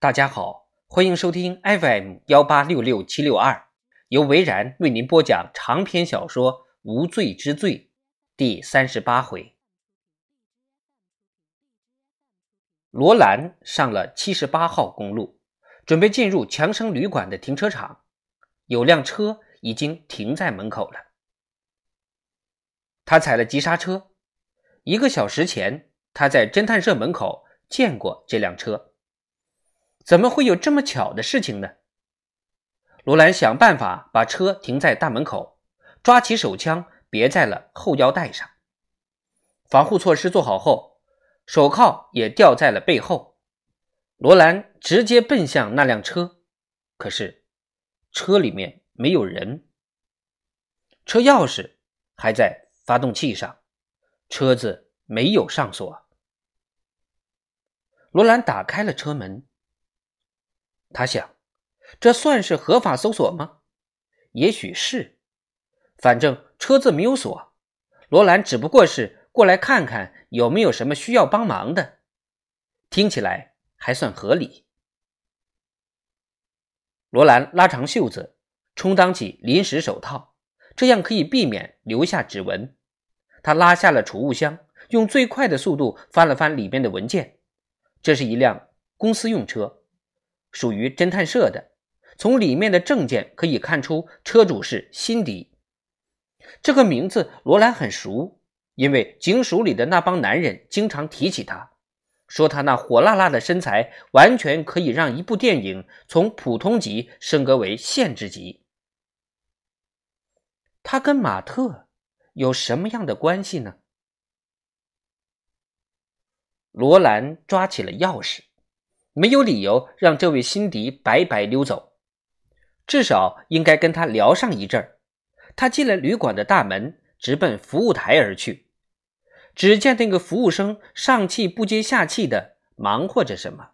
大家好欢迎收听 fm 幺八六六七六二由维然为您播讲长篇小说无罪之罪第三十八回。罗兰上了七十八号公路准备进入强生旅馆的停车场有辆车已经停在门口了。他踩了急刹车一个小时前他在侦探社门口见过这辆车。怎么会有这么巧的事情呢？罗兰想办法把车停在大门口抓起手枪别在了后腰带上。防护措施做好后手铐也掉在了背后。罗兰直接奔向那辆车可是车里面没有人。车钥匙还在发动器上车子没有上锁。罗兰打开了车门他想，这算是合法搜索吗？也许是，反正车子没有锁。罗兰只不过是过来看看有没有什么需要帮忙的，听起来还算合理。罗兰拉长袖子，充当起临时手套，这样可以避免留下指纹。他拉下了储物箱，用最快的速度翻了翻里面的文件。这是一辆公司用车，属于侦探社的从里面的证件可以看出车主是辛迪。这个名字罗兰很熟因为警署里的那帮男人经常提起他说他那火辣辣的身材完全可以让一部电影从普通级升格为限制级。他跟马特有什么样的关系呢？罗兰抓起了钥匙没有理由让这位辛迪白白溜走。至少应该跟他聊上一阵他进了旅馆的大门直奔服务台而去。只见那个服务生上气不接下气的忙活着什么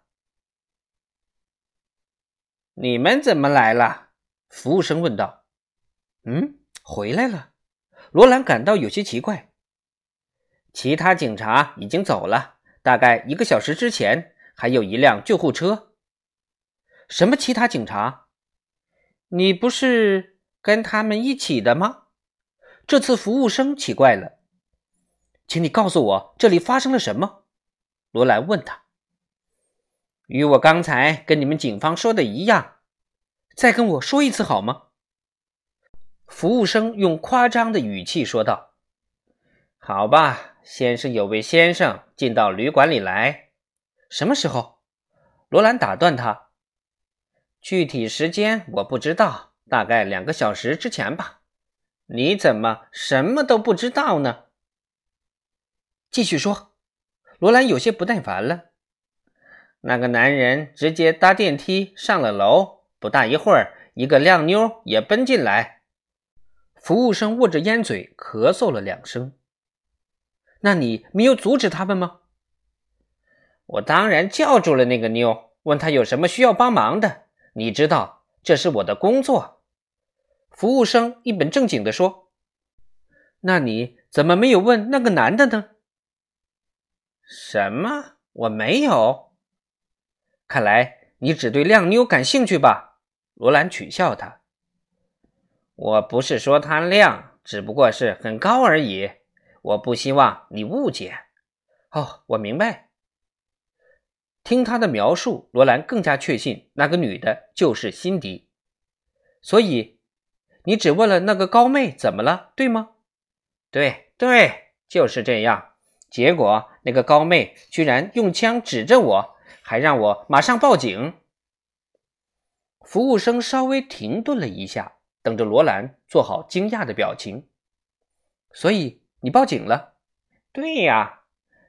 你们怎么来了？服务生问道嗯回来了。罗兰感到有些奇怪。其他警察已经走了大概一个小时之前还有一辆救护车。什么其他警察？你不是跟他们一起的吗？这次服务生奇怪了。请你告诉我这里发生了什么？罗兰问他。与我刚才跟你们警方说的一样。再跟我说一次好吗？服务生用夸张的语气说道。好吧先生有位先生进到旅馆里来什么时候？罗兰打断他具体时间我不知道大概两个小时之前吧。你怎么什么都不知道呢？继续说罗兰有些不耐烦了。那个男人直接搭电梯上了楼不大一会儿一个靓妞也奔进来。服务生握着烟嘴咳嗽了两声。那你没有阻止他们吗？我当然叫住了那个妞问她有什么需要帮忙的你知道这是我的工作。服务生一本正经的说那你怎么没有问那个男的呢什么？我没有看来你只对靓妞感兴趣吧？罗兰取笑他我不是说他靓只不过是很高而已我不希望你误解哦我明白。听他的描述罗兰更加确信那个女的就是辛迪。所以你只问了那个高妹怎么了对吗？对对就是这样。结果那个高妹居然用枪指着我还让我马上报警。服务生稍微停顿了一下等着罗兰做好惊讶的表情。所以你报警了？对呀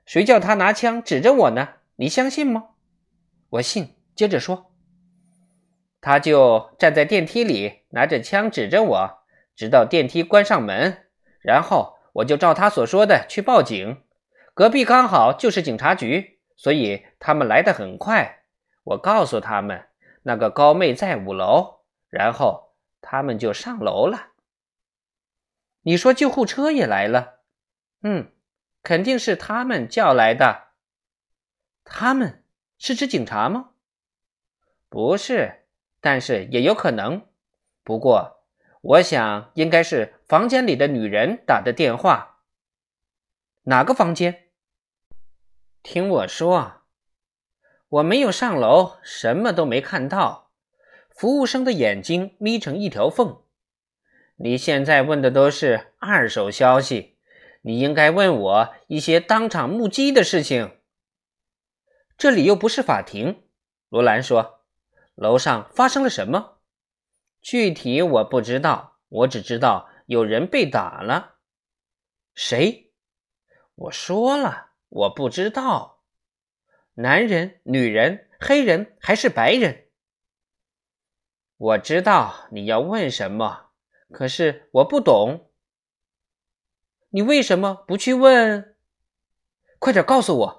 谁叫他拿枪指着我呢？你相信吗？我信。接着说。他就站在电梯里拿着枪指着我直到电梯关上门然后我就照他所说的去报警。隔壁刚好就是警察局所以他们来的很快。我告诉他们那个高妹在五楼然后他们就上楼了。你说救护车也来了？嗯肯定是他们叫来的他们是指警察吗？不是但是也有可能。不过我想应该是房间里的女人打的电话。哪个房间？听我说。我没有上楼什么都没看到。服务生的眼睛眯成一条缝。你现在问的都是二手消息。你应该问我一些当场目击的事情。这里又不是法庭。罗兰说：“楼上发生了什么？具体我不知道，我只知道有人被打了。谁？我说了，我不知道。男人、女人、黑人还是白人？我知道你要问什么。”可是我不懂，你为什么不去问？快点告诉我，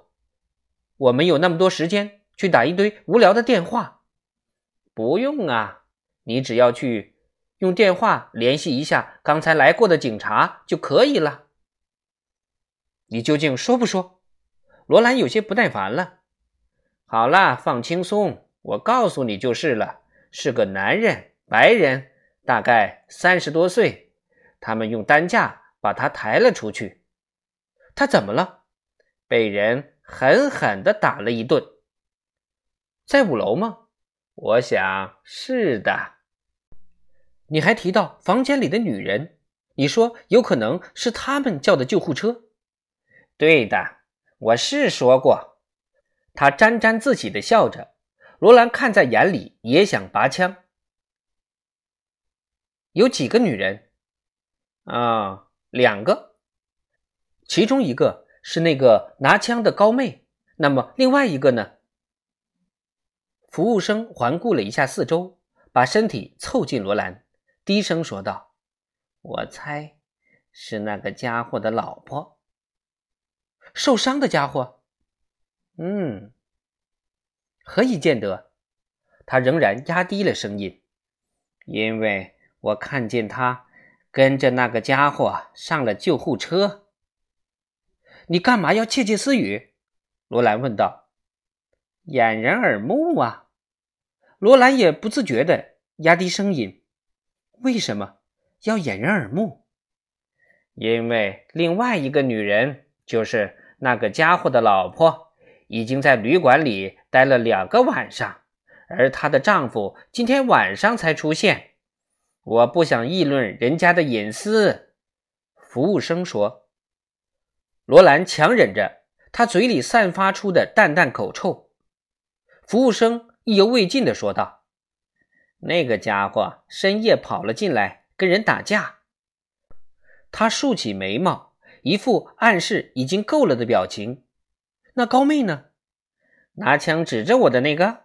我没有那么多时间去打一堆无聊的电话。不用啊，你只要去用电话联系一下刚才来过的警察就可以了。你究竟说不说？罗兰有些不耐烦了。好了，放轻松，我告诉你就是了，是个男人，白人。大概三十多岁，他们用担架把他抬了出去。他怎么了？被人狠狠地打了一顿。在五楼吗？我想是的。你还提到房间里的女人，你说有可能是他们叫的救护车。对的，我是说过。他沾沾自喜地笑着。罗兰看在眼里，也想拔枪。有几个女人？啊，两个。其中一个是那个拿枪的高妹。那么另外一个呢？服务生环顾了一下四周，把身体凑近罗兰，低声说道：“我猜是那个家伙的老婆。受伤的家伙。嗯，何以见得？”他仍然压低了声音，因为。我看见他跟着那个家伙上了救护车。你干嘛要窃窃私语？罗兰问道。掩人耳目啊！罗兰也不自觉地压低声音。为什么要掩人耳目？因为另外一个女人，就是那个家伙的老婆，已经在旅馆里待了两个晚上，而她的丈夫今天晚上才出现。我不想议论人家的隐私，服务生说。罗兰强忍着他嘴里散发出的淡淡口臭。服务生意犹未尽地说道：“那个家伙深夜跑了进来，跟人打架。”他竖起眉毛，一副暗示已经够了的表情。那高妹呢？拿枪指着我的那个，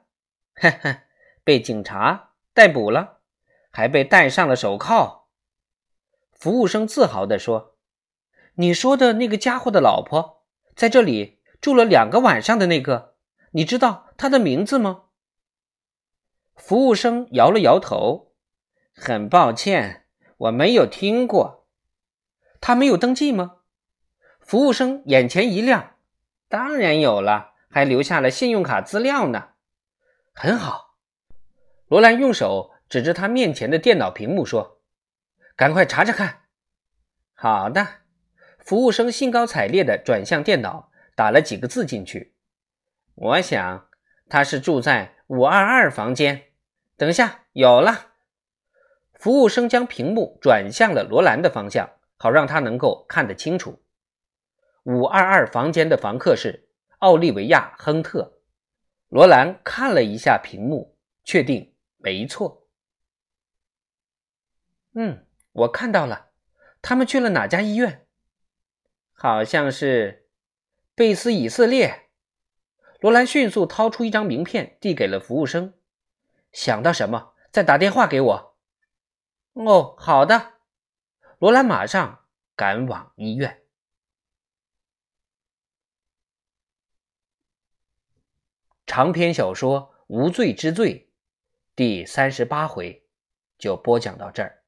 呵呵，被警察逮捕了。还被戴上了手铐。服务生自豪地说：“你说的那个家伙的老婆，在这里住了两个晚上的那个，你知道他的名字吗？”服务生摇了摇头：“很抱歉，我没有听过。他没有登记吗？”服务生眼前一亮：“当然有了，还留下了信用卡资料呢。”很好，罗兰用手。指着他面前的电脑屏幕说：“赶快查查看。”好的，服务生兴高采烈地转向电脑，打了几个字进去。我想他是住在五二二房间。等下，有了。服务生将屏幕转向了罗兰的方向，好让他能够看得清楚。五二二房间的房客是奥利维亚·亨特。罗兰看了一下屏幕，确定没错。嗯，我看到了，他们去了哪家医院？好像是贝斯以色列。罗兰迅速掏出一张名片，递给了服务生。想到什么，再打电话给我。哦，好的。罗兰马上赶往医院。长篇小说《无罪之罪》第三十八回就播讲到这儿。